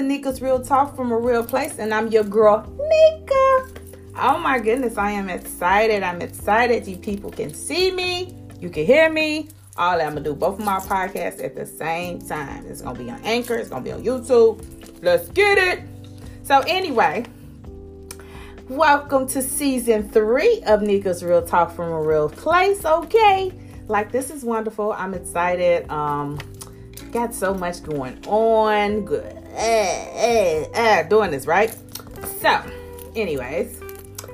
to Nika's Real Talk from a Real Place, and I'm your girl, Nika. Oh my goodness, I am excited. I'm excited. You people can see me, you can hear me. All I'm gonna do both of my podcasts at the same time. It's gonna be on Anchor, it's gonna be on YouTube. Let's get it. So, anyway, welcome to season three of Nika's Real Talk from a Real Place. Okay, like this is wonderful. I'm excited. Um, got so much going on. Good, eh, doing this right. So, anyways,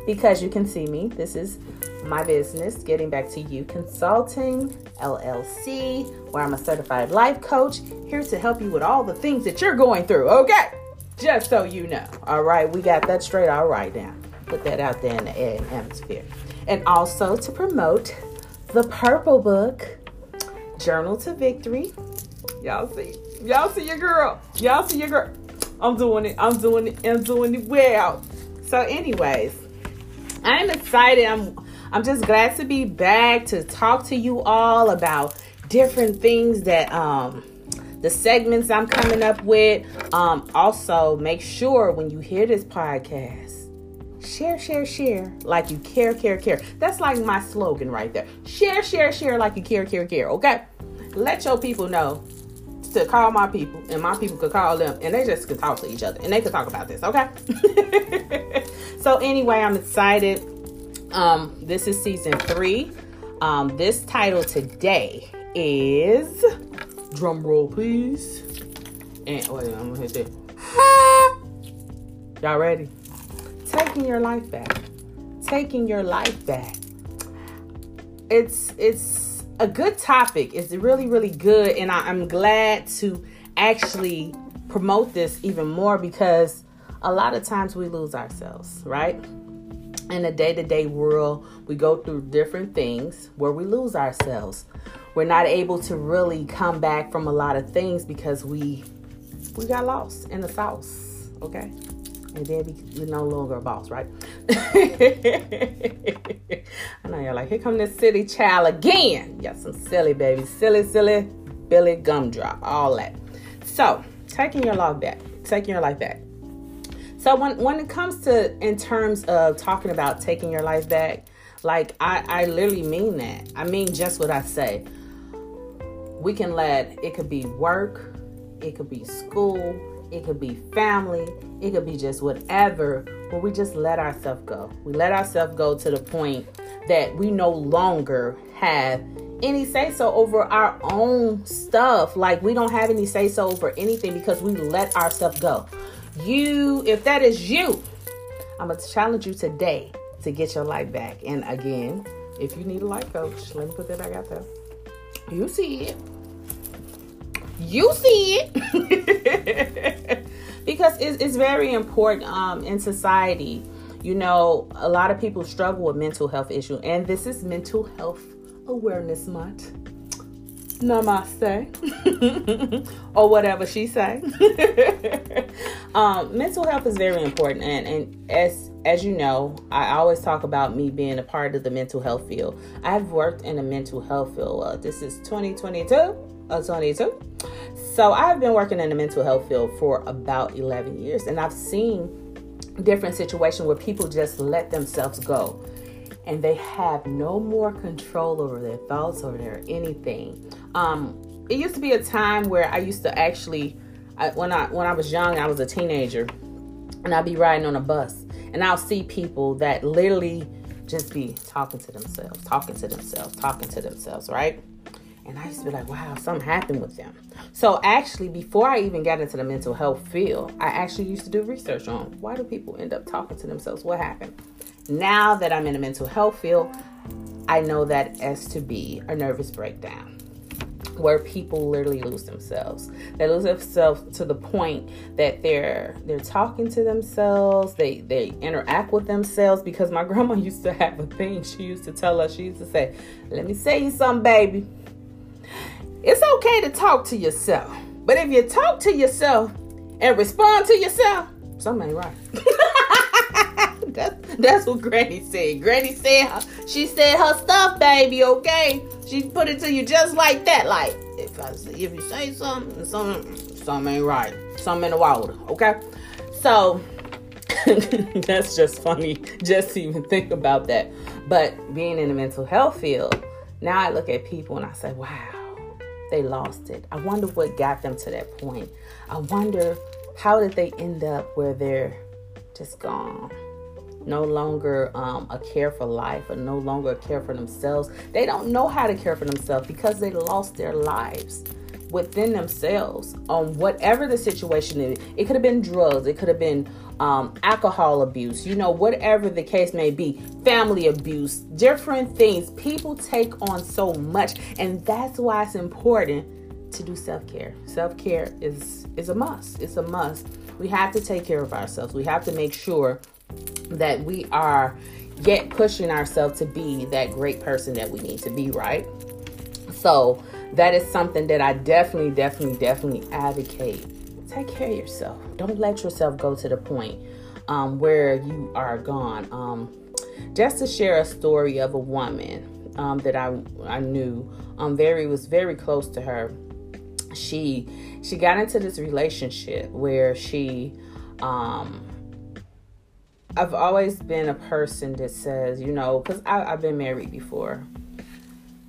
because you can see me, this is my business, Getting Back to You Consulting LLC, where I'm a certified life coach here to help you with all the things that you're going through. Okay, just so you know. All right, we got that straight. All right, now put that out there in the atmosphere, and also to promote the Purple Book, Journal to Victory. Y'all see, y'all see your girl. Y'all see your girl. I'm doing it. I'm doing it. I'm doing it well. So, anyways, I'm excited. I'm I'm just glad to be back to talk to you all about different things that um the segments I'm coming up with. Um also make sure when you hear this podcast, share, share, share like you care, care, care. That's like my slogan right there. Share, share, share like you care, care, care. Okay? Let your people know to call my people and my people could call them and they just could talk to each other and they could talk about this okay? So anyway i'm excited. Um this is season three. Um this title today is drum roll please. And wait i'm gonna hit that y'all ready? Taking your life back. Taking your life back. It's it's a good topic it's really really good and I, i'm glad to actually promote this even more because a lot of times we lose ourselves right? In the day-to-day world we go through different things where we lose ourselves. We're not able to really come back from a lot of things because we we got lost in the sauce okay and then we're no longer a boss, right? I know you're like, here come this silly child again. Got some silly baby, silly, silly Billy Gumdrop, all that. So, taking your life back, taking your life back. So when when it comes to in terms of talking about taking your life back, like I, I literally mean that. I mean just what I say. We can let it could be work, it could be school, it could be family, it could be just whatever, but we just let ourselves go. We let ourselves go to the point that we no longer have any say so over our own stuff. Like we don't have any say so over anything because we let ourselves go. You, if that is you, I'm gonna challenge you today to get your life back. And again, if you need a life coach, let me put that back out there. You see it. You see it. because it's, it's, very important um, in society. You know, a lot of people struggle with mental health issues, and this is Mental Health Awareness Month. Namaste, or whatever she say. um, mental health is very important, and, and as as you know, I always talk about me being a part of the mental health field. I've worked in the mental health field. Uh, this is 2022 or 22. So I've been working in the mental health field for about 11 years, and I've seen different situations where people just let themselves go and they have no more control over their thoughts or their anything. Um, it used to be a time where I used to actually, I, when I when I was young, I was a teenager, and I'd be riding on a bus, and I'll see people that literally just be talking to themselves, talking to themselves, talking to themselves, right? And I used to be like, wow, something happened with them. So actually, before I even got into the mental health field, I actually used to do research on why do people end up talking to themselves? What happened? Now that I'm in the mental health field, I know that as to be a nervous breakdown where people literally lose themselves. They lose themselves to the point that they're they're talking to themselves, they they interact with themselves because my grandma used to have a thing. She used to tell us, she used to say, Let me say you something, baby it's okay to talk to yourself. But if you talk to yourself and respond to yourself, something ain't right. that's, that's what Granny said. Granny said she said her stuff, baby. Okay, she put it to you just like that. Like if I if you say something, something something ain't right. Something in the water. Okay, so that's just funny just to even think about that. But being in the mental health field, now I look at people and I say, wow, they lost it. I wonder what got them to that point. I wonder how did they end up where they're just gone no longer um, a care for life or no longer a care for themselves. They don't know how to care for themselves because they lost their lives within themselves on whatever the situation is. It could have been drugs, it could have been um, alcohol abuse, you know, whatever the case may be, family abuse, different things. People take on so much, and that's why it's important to do self care. Self care is is a must. It's a must. We have to take care of ourselves. We have to make sure that we are yet pushing ourselves to be that great person that we need to be, right? So that is something that I definitely, definitely, definitely advocate. Take care of yourself. Don't let yourself go to the point um, where you are gone. Um, just to share a story of a woman um, that I I knew, um, very was very close to her. She she got into this relationship where she um I've always been a person that says, you know, because I've been married before.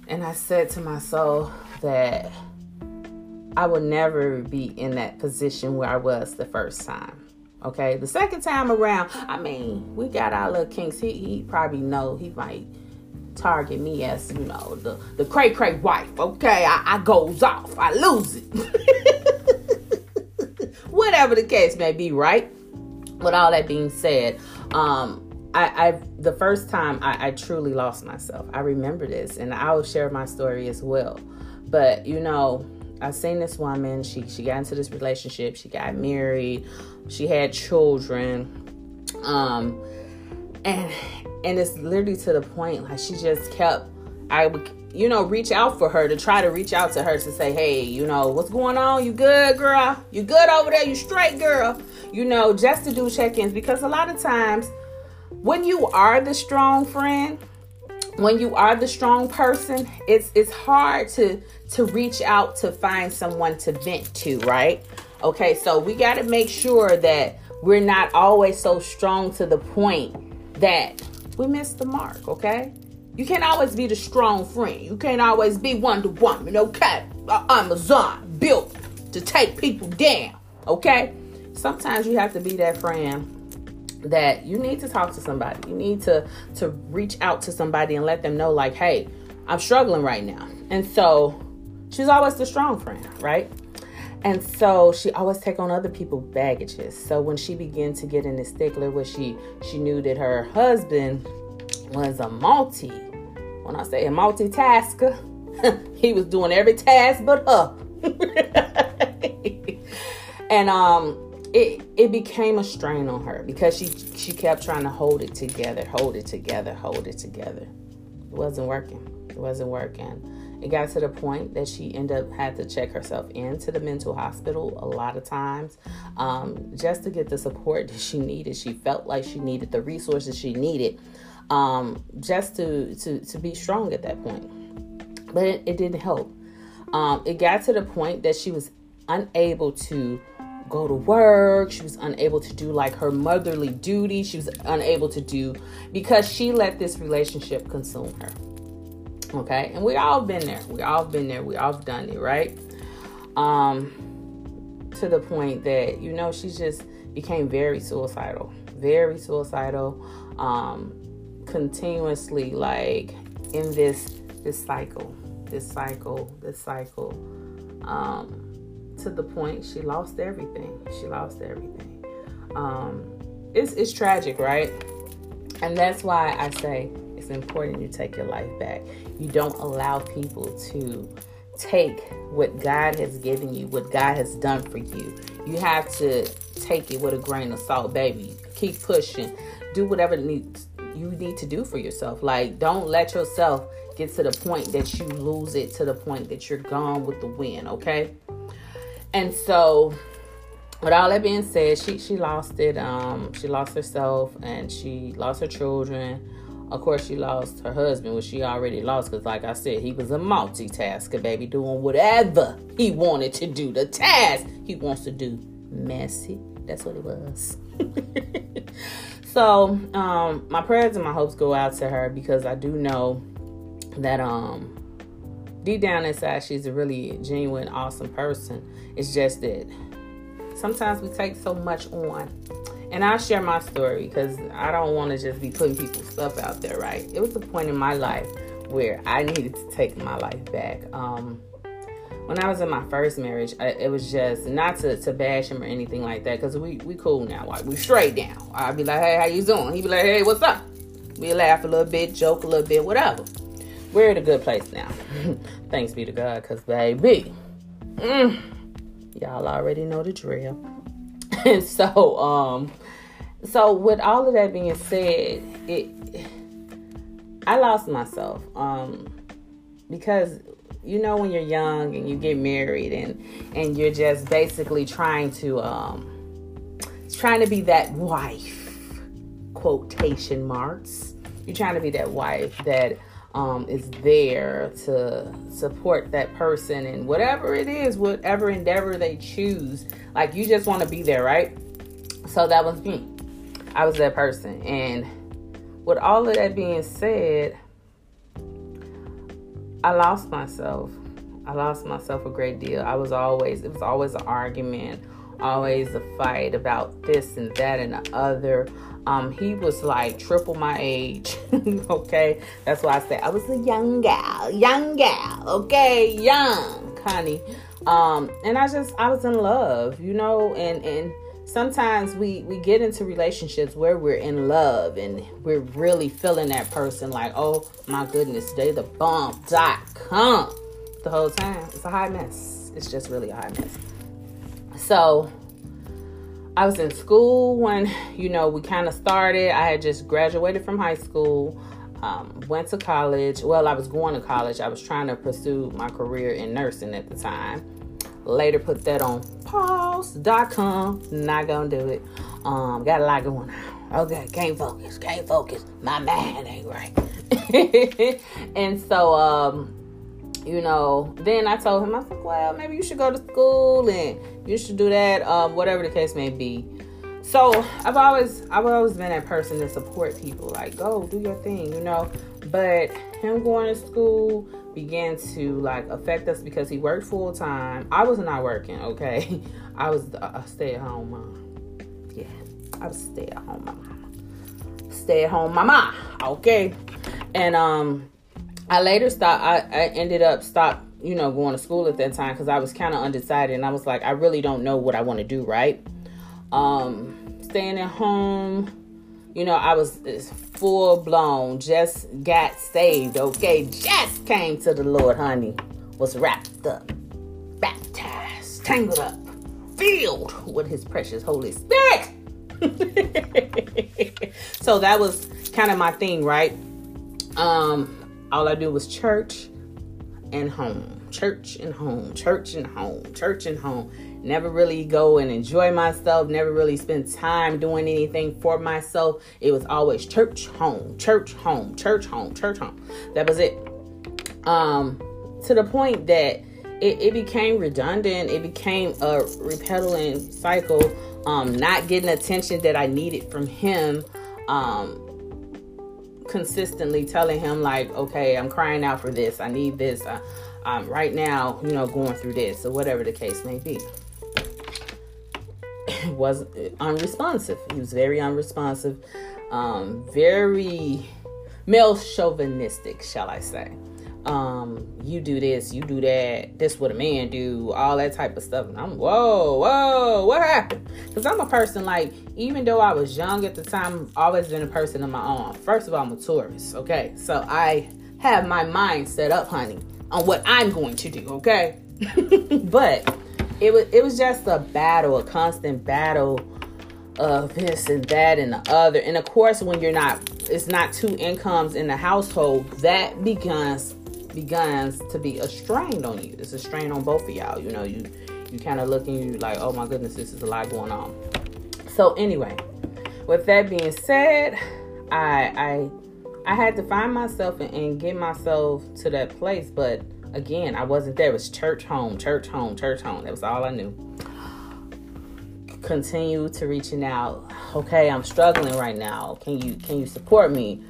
And I said to myself that I would never be in that position where I was the first time. Okay. The second time around, I mean, we got our little kinks. He, he probably know he might target me as, you know, the, the cray cray wife. Okay. I, I goes off. I lose it. Whatever the case may be, right? With all that being said, um, I, I the first time I, I truly lost myself. I remember this, and I will share my story as well. But you know, I seen this woman. She she got into this relationship. She got married. She had children. Um, and and it's literally to the point like she just kept. I would you know reach out for her to try to reach out to her to say, hey, you know what's going on? You good, girl? You good over there? You straight, girl? you know, just to do check ins because a lot of times when you are the strong friend, when you are the strong person, it's it's hard to to reach out to find someone to vent to, right? Okay, so we got to make sure that we're not always so strong to the point that we miss the mark, okay? You can't always be the strong friend. You can't always be Wonder Woman, okay? Amazon built to take people down, okay? sometimes you have to be that friend that you need to talk to somebody. You need to to reach out to somebody and let them know like, "Hey, I'm struggling right now." And so she's always the strong friend, right? And so she always take on other people's baggages. So when she began to get in the stickler where she she knew that her husband was a multi, when I say a multitasker, he was doing every task but her. and um it it became a strain on her because she she kept trying to hold it together, hold it together, hold it together. It wasn't working. It wasn't working. It got to the point that she ended up had to check herself into the mental hospital a lot of times, um, just to get the support that she needed. She felt like she needed the resources she needed, um, just to to to be strong at that point. But it, it didn't help. Um, it got to the point that she was unable to go to work. She was unable to do like her motherly duty. She was unable to do because she let this relationship consume her. Okay. And we all been there. We all been there. We all done it, right? Um, to the point that, you know, she just became very suicidal. Very suicidal. Um, continuously like in this this cycle, this cycle, this cycle. Um, to the point she lost everything. She lost everything. Um, it's, it's tragic, right? And that's why I say it's important you take your life back. You don't allow people to take what God has given you, what God has done for you. You have to take it with a grain of salt, baby. Keep pushing. Do whatever needs you need to do for yourself. Like don't let yourself get to the point that you lose it to the point that you're gone with the wind, okay? And so, with all that being said, she she lost it. Um, she lost herself and she lost her children. Of course, she lost her husband, which she already lost because, like I said, he was a multitasker, baby, doing whatever he wanted to do. The task he wants to do, Messy. That's what it was. so, um, my prayers and my hopes go out to her because I do know that um deep down inside she's a really genuine, awesome person. It's just that sometimes we take so much on. And I'll share my story because I don't want to just be putting people's stuff out there, right? It was a point in my life where I needed to take my life back. Um, when I was in my first marriage, I, it was just not to, to bash him or anything like that because we we cool now. Like we straight down. I'd be like, hey, how you doing? He'd be like, hey, what's up? We laugh a little bit, joke a little bit, whatever. We're in a good place now. Thanks be to God, because baby, mm, y'all already know the drill. and so, um, so with all of that being said, it I lost myself. Um, because you know when you're young and you get married and and you're just basically trying to um trying to be that wife quotation marks. You're trying to be that wife that um, is there to support that person and whatever it is whatever endeavor they choose. Like you just want to be there right? So that was me. I was that person. And with all of that being said I lost myself. I lost myself a great deal. I was always, it was always an argument, always a fight about this and that and the other. Um, he was like triple my age. okay, that's why I say I was a young gal, young gal. Okay, young, Connie. Um, and I just, I was in love, you know, and and sometimes we we get into relationships where we're in love and we're really feeling that person like oh my goodness they the bomb dot com the whole time. It's a high mess. It's just really a high mess. So i was in school when you know we kind of started. I had just graduated from high school um, went to college. Well i was going to college. I was trying to pursue my career in nursing at the time later put that on pause.com. Not gonna do it. Um, got a lot going on. Okay, can't focus, can't focus. My mind ain't right. and so, um, you know, then I told him, I said, well, maybe you should go to school and you should do that, um, whatever the case may be. So I've always I've always been that person to support people, like go do your thing, you know. But him going to school, began to like affect us because he worked full time. I was not working, okay? I was a stay at home mom. Yeah, I was stay at home mama. Stay at home mama, okay? And um, I later stopped. I, I ended up stop, you know, going to school at that time because I was kind of undecided, and I was like, I really don't know what I want to do, right? Um, staying at home you know, I was full blown, just got saved, okay? Just came to the Lord, honey. Was wrapped up, baptized, tangled up, filled with his precious Holy Spirit. so that was kind of my thing, right? Um, all I do was church and home, church and home, church and home, church and home never really go and enjoy myself, never really spend time doing anything for myself. It was always church, home, church, home, church, home, church, home. That was it. Um, to the point that it, it became redundant, it became a repealing cycle, um, not getting attention that I needed from him. Um, consistently telling him like okay i'm crying out for this i need this I, right now you know going through this or whatever the case may be was unresponsive. He was very unresponsive, um, very male chauvinistic, shall I say. Um, you do this, you do that, this what a man do, all that type of stuff. And I'm whoa, whoa, what happened? Because I'm a person like, even though I was young at the time, I've always been a person of my own. First of all, I'm a Taurus, okay? So I have my mind set up, honey, on what I'm going to do, okay? but it was it was just a battle, a constant battle of this and that and the other. And of course, when you're not, it's not two incomes in the household. That begins begins to be a strain on you. It's a strain on both of y'all. You know, you you kind of looking you like, oh my goodness, this is a lot going on. So anyway, with that being said, I I I had to find myself and, and get myself to that place, but again, I wasn't there. It was church home, church home, church home. That was all I knew. continue to reaching out. Okay, I'm struggling right now. Can you can you support me?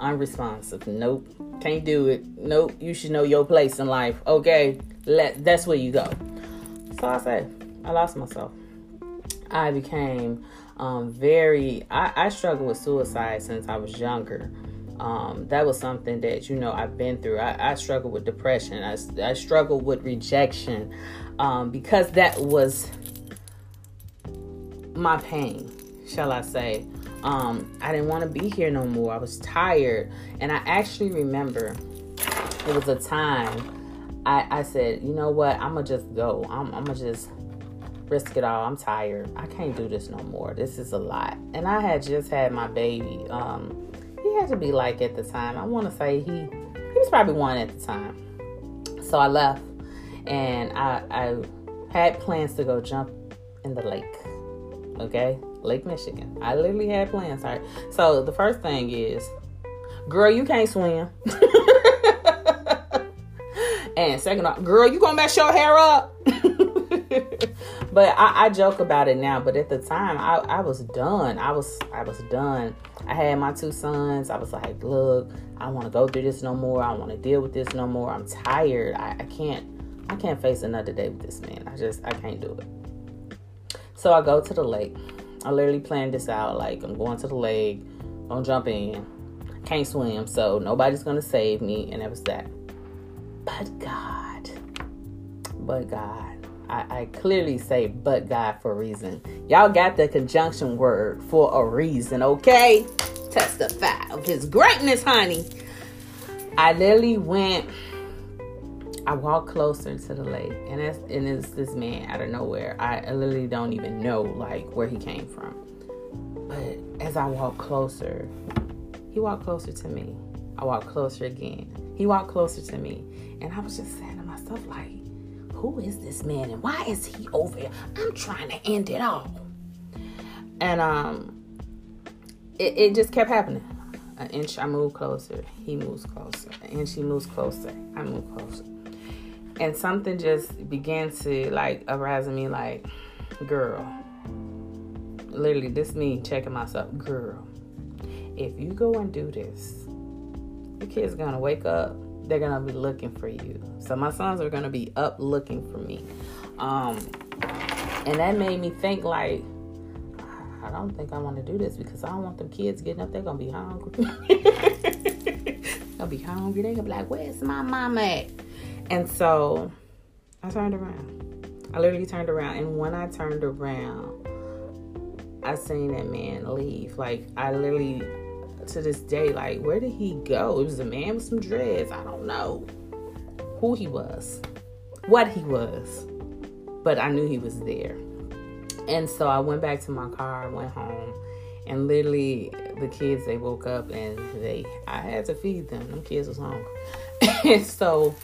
Unresponsive. Nope. Can't do it. Nope. You should know your place in life. Okay. Let that's where you go. So I said, I lost myself. I became um, very I, I struggled with suicide since I was younger. Um, that was something that you know I've been through. I, I struggled with depression. I, I struggled with rejection um, because that was my pain, shall I say. Um, I didn't want to be here no more. I was tired, and I actually remember it was a time I, I said, you know what, I'm gonna just go. I'm, I'm gonna just risk it all. I'm tired. I can't do this no more. This is a lot. And I had just had my baby. Um, he had to be like at the time. I want to say he he was probably one at the time. So I left, and I I had plans to go jump in the lake. Okay, Lake Michigan. I literally had plans. All right. So the first thing is, girl, you can't swim. and second off, girl, you gonna mess your hair up. but I, I, joke about it now. But at the time, I, I was done. I was I was done. I had my two sons. I was like, look, I want to go through this no more. I want to deal with this no more. I'm tired. I, I can't I can't face another day with this man. I just I can't do it. So I go to the lake. I literally planned this out. Like I'm going to the lake. Don't jump in. Can't swim, so nobody's gonna save me. And it was that. But God. But God. I, I, clearly say but God for a reason. Y'all got the conjunction word for a reason, okay? Testify of his greatness, honey. I literally went, I walked closer to the lake, and it's, and it's this man out of nowhere. I literally don't even know like where he came from. But as I walked closer, he walked closer to me. I walked closer again. He walked closer to me. And I was just saying to myself, like, who is this man and why is he over here? I'm trying to end it all. And um it, it just kept happening. An inch I move closer, he moves closer. An inch he moves closer, I move closer. And something just began to like arouse me like, girl. Literally, this me checking myself, girl. If you go and do this, your kid's gonna wake up they're gonna be looking for you. So my sons are gonna be up looking for me. Um, and that made me think like, I don't think I want to do this because I don't want them kids getting up. They're gonna be hungry. they'll be hungry. They're gonna be like, "Where's my mama at?" And so I turned around. I literally turned around, and when I turned around, I seen that man leave. Like I literally to this day, like, where did he go? It was a man with some dreads. I don't know who he was, what he was, but I knew he was there. And so I went back to my car, went home, and literally the kids they woke up and they I had to feed them. Them kids was hungry. and so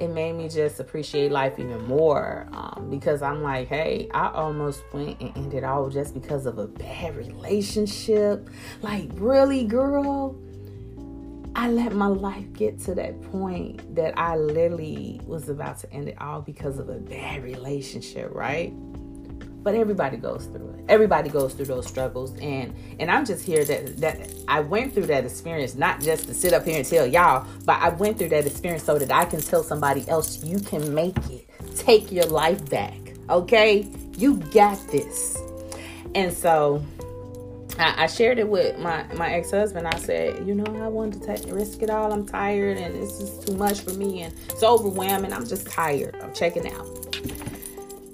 it made me just appreciate life even more um, because I'm like, hey, I almost went and ended all just because of a bad relationship. Like, really, girl? I let my life get to that point that I literally was about to end it all because of a bad relationship, right? But everybody goes through it everybody goes through those struggles and and i'm just here that that i went through that experience not just to sit up here and tell y'all but i went through that experience so that i can tell somebody else you can make it take your life back okay you got this and so I, shared it with my, my ex-husband. I said, you know, I wanted to take, risk it all. I'm tired and this is too much for me and it's overwhelming. I'm just tired. I'm checking out.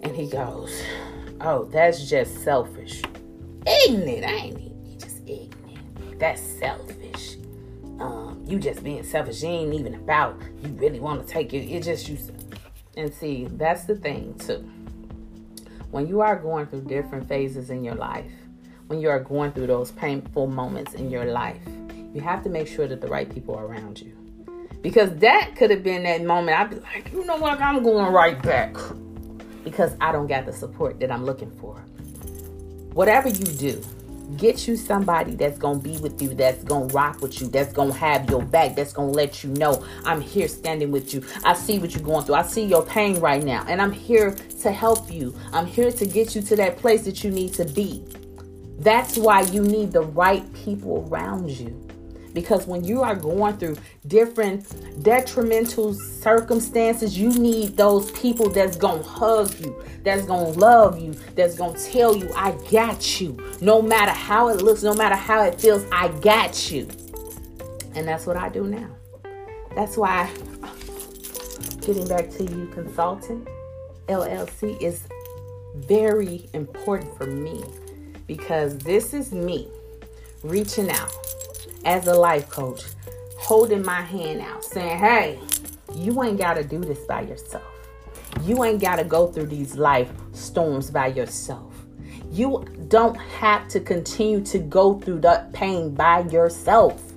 And he goes, Oh, that's just selfish. Ignorant, I ain't? You just ignorant. That's selfish. Um, you just being selfish. You ain't even about you really want to take it. It just you. And see, that's the thing too. When you are going through different phases in your life, when you are going through those painful moments in your life, you have to make sure that the right people are around you. Because that could have been that moment I'd be like, you know what, I'm going right back because I don't got the support that I'm looking for. Whatever you do, Get you somebody that's gonna be with you, that's gonna rock with you, that's gonna have your back, that's gonna let you know I'm here standing with you. I see what you're going through. I see your pain right now, and I'm here to help you. I'm here to get you to that place that you need to be. That's why you need the right people around you because when you are going through different detrimental circumstances, you need those people that's to hug you, that's to love you, that's to tell you, I got you. No matter how it looks, no matter how it feels, I got you. And that's what I do now. That's why getting back to you consultant LLC is very important for me because this is me reaching out as a life coach, holding my hand out, saying, Hey, you ain't got to do this by yourself. You ain't got to go through these life storms by yourself. You don't have to continue to go through that pain by yourself.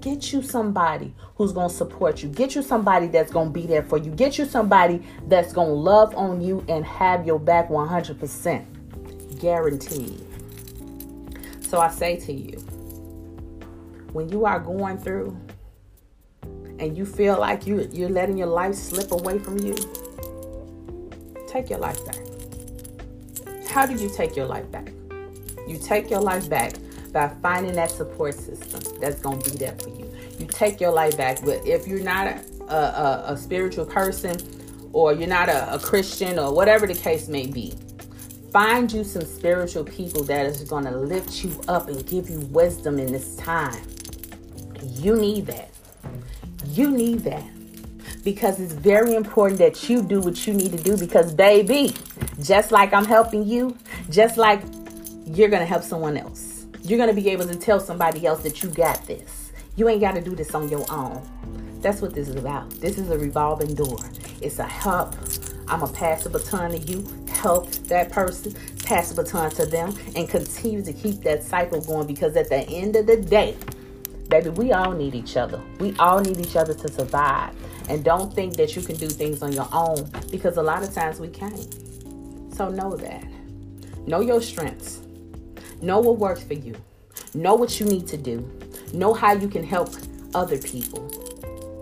Get you somebody who's going to support you. Get you somebody that's going to be there for you. Get you somebody that's going to love on you and have your back 100%. Guaranteed. So I say to you, when you are going through and you feel like you you're letting your life slip away from you, take your life back. How do you take your life back? You take your life back by finding that support system that's going to be there for you. You take your life back, but if you're not a, a, a spiritual person or you're not a, a Christian or whatever the case may be, find you some spiritual people that is going to lift you up and give you wisdom in this time. You need that. You need that. Because it's very important that you do what you need to do. Because, baby, just like I'm helping you, just like you're to help someone else, you're to be able to tell somebody else that you got this. You ain't got to do this on your own. That's what this is about. This is a revolving door. It's a help. I'm to pass the baton to you, help that person, pass the baton to them, and continue to keep that cycle going because at the end of the day, Baby, we all need each other. We all need each other to survive. And don't think that you can do things on your own because a lot of times we can't. So know that. Know your strengths. Know what works for you. Know what you need to do. Know how you can help other people.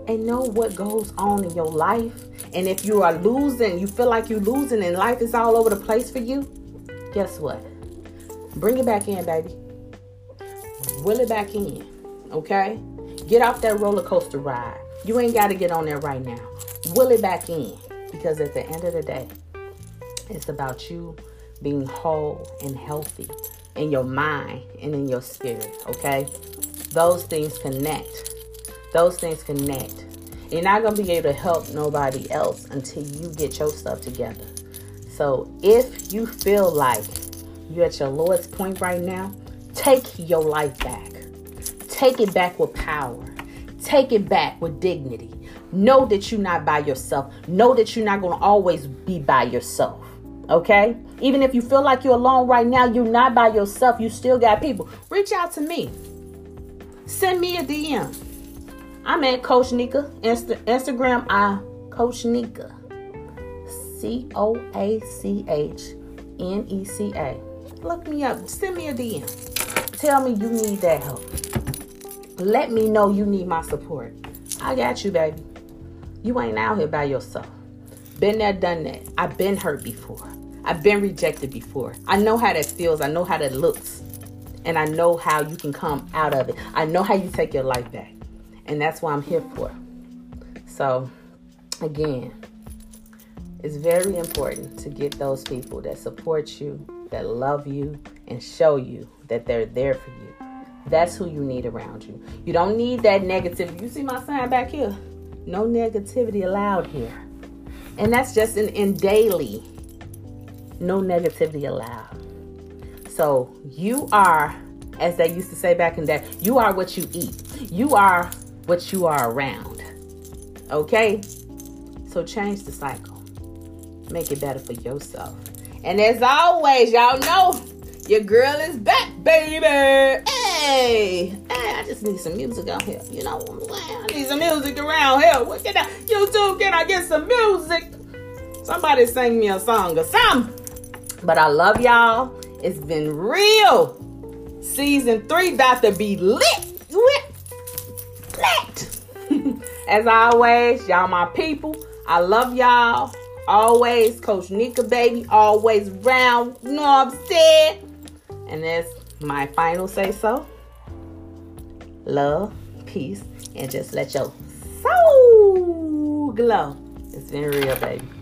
And know what goes on in your life. And if you are losing, you feel like you're losing and life is all over the place for you, guess what? Bring it back in, baby. Will it back in okay? Get off that roller coaster ride. You ain't got to get on there right now. Will it back in because at the end of the day, it's about you being whole and healthy in your mind and in your spirit, okay? Those things connect. Those things connect. You're not going to be able to help nobody else until you get your stuff together. So if you feel like you're at your lowest point right now, take your life back. Take it back with power. Take it back with dignity. Know that you're not by yourself. Know that you're not going to always be by yourself. Okay? Even if you feel like you're alone right now, you're not by yourself. You still got people. Reach out to me. Send me a DM. I'm at Coach Nika. Insta- Instagram, I Coach Nika. C O A C H N E C A. Look me up. Send me a DM. Tell me you need that help. Let me know you need my support. I got you, baby. You ain't out here by yourself. Been there, done that. I've been hurt before. I've been rejected before. I know how that feels. I know how that looks. And I know how you can come out of it. I know how you take your life back. And that's what I'm here for. So, again, it's very important to get those people that support you, that love you, and show you that they're there for you. That's who you need around you. You don't need that negativity. You see my sign back here? No negativity allowed here. And that's just in, in daily. No negativity allowed. So you are, as they used to say back in that, you are what you eat. You are what you are around. Okay? So change the cycle. Make it better for yourself. And as always, y'all know your girl is back, baby. Hey, hey, I just need some music out here. You know? I need some music around here. What can I, YouTube, can I get some music? Somebody sing me a song or something. But I love y'all. It's been real. Season three about to be lit. Lit. Lit. As always, y'all my people. I love y'all. Always, Coach Nika, baby. Always round. You know what I'm saying? And that's my final say so. Love, peace, and just let your soul glow. It's been real, baby.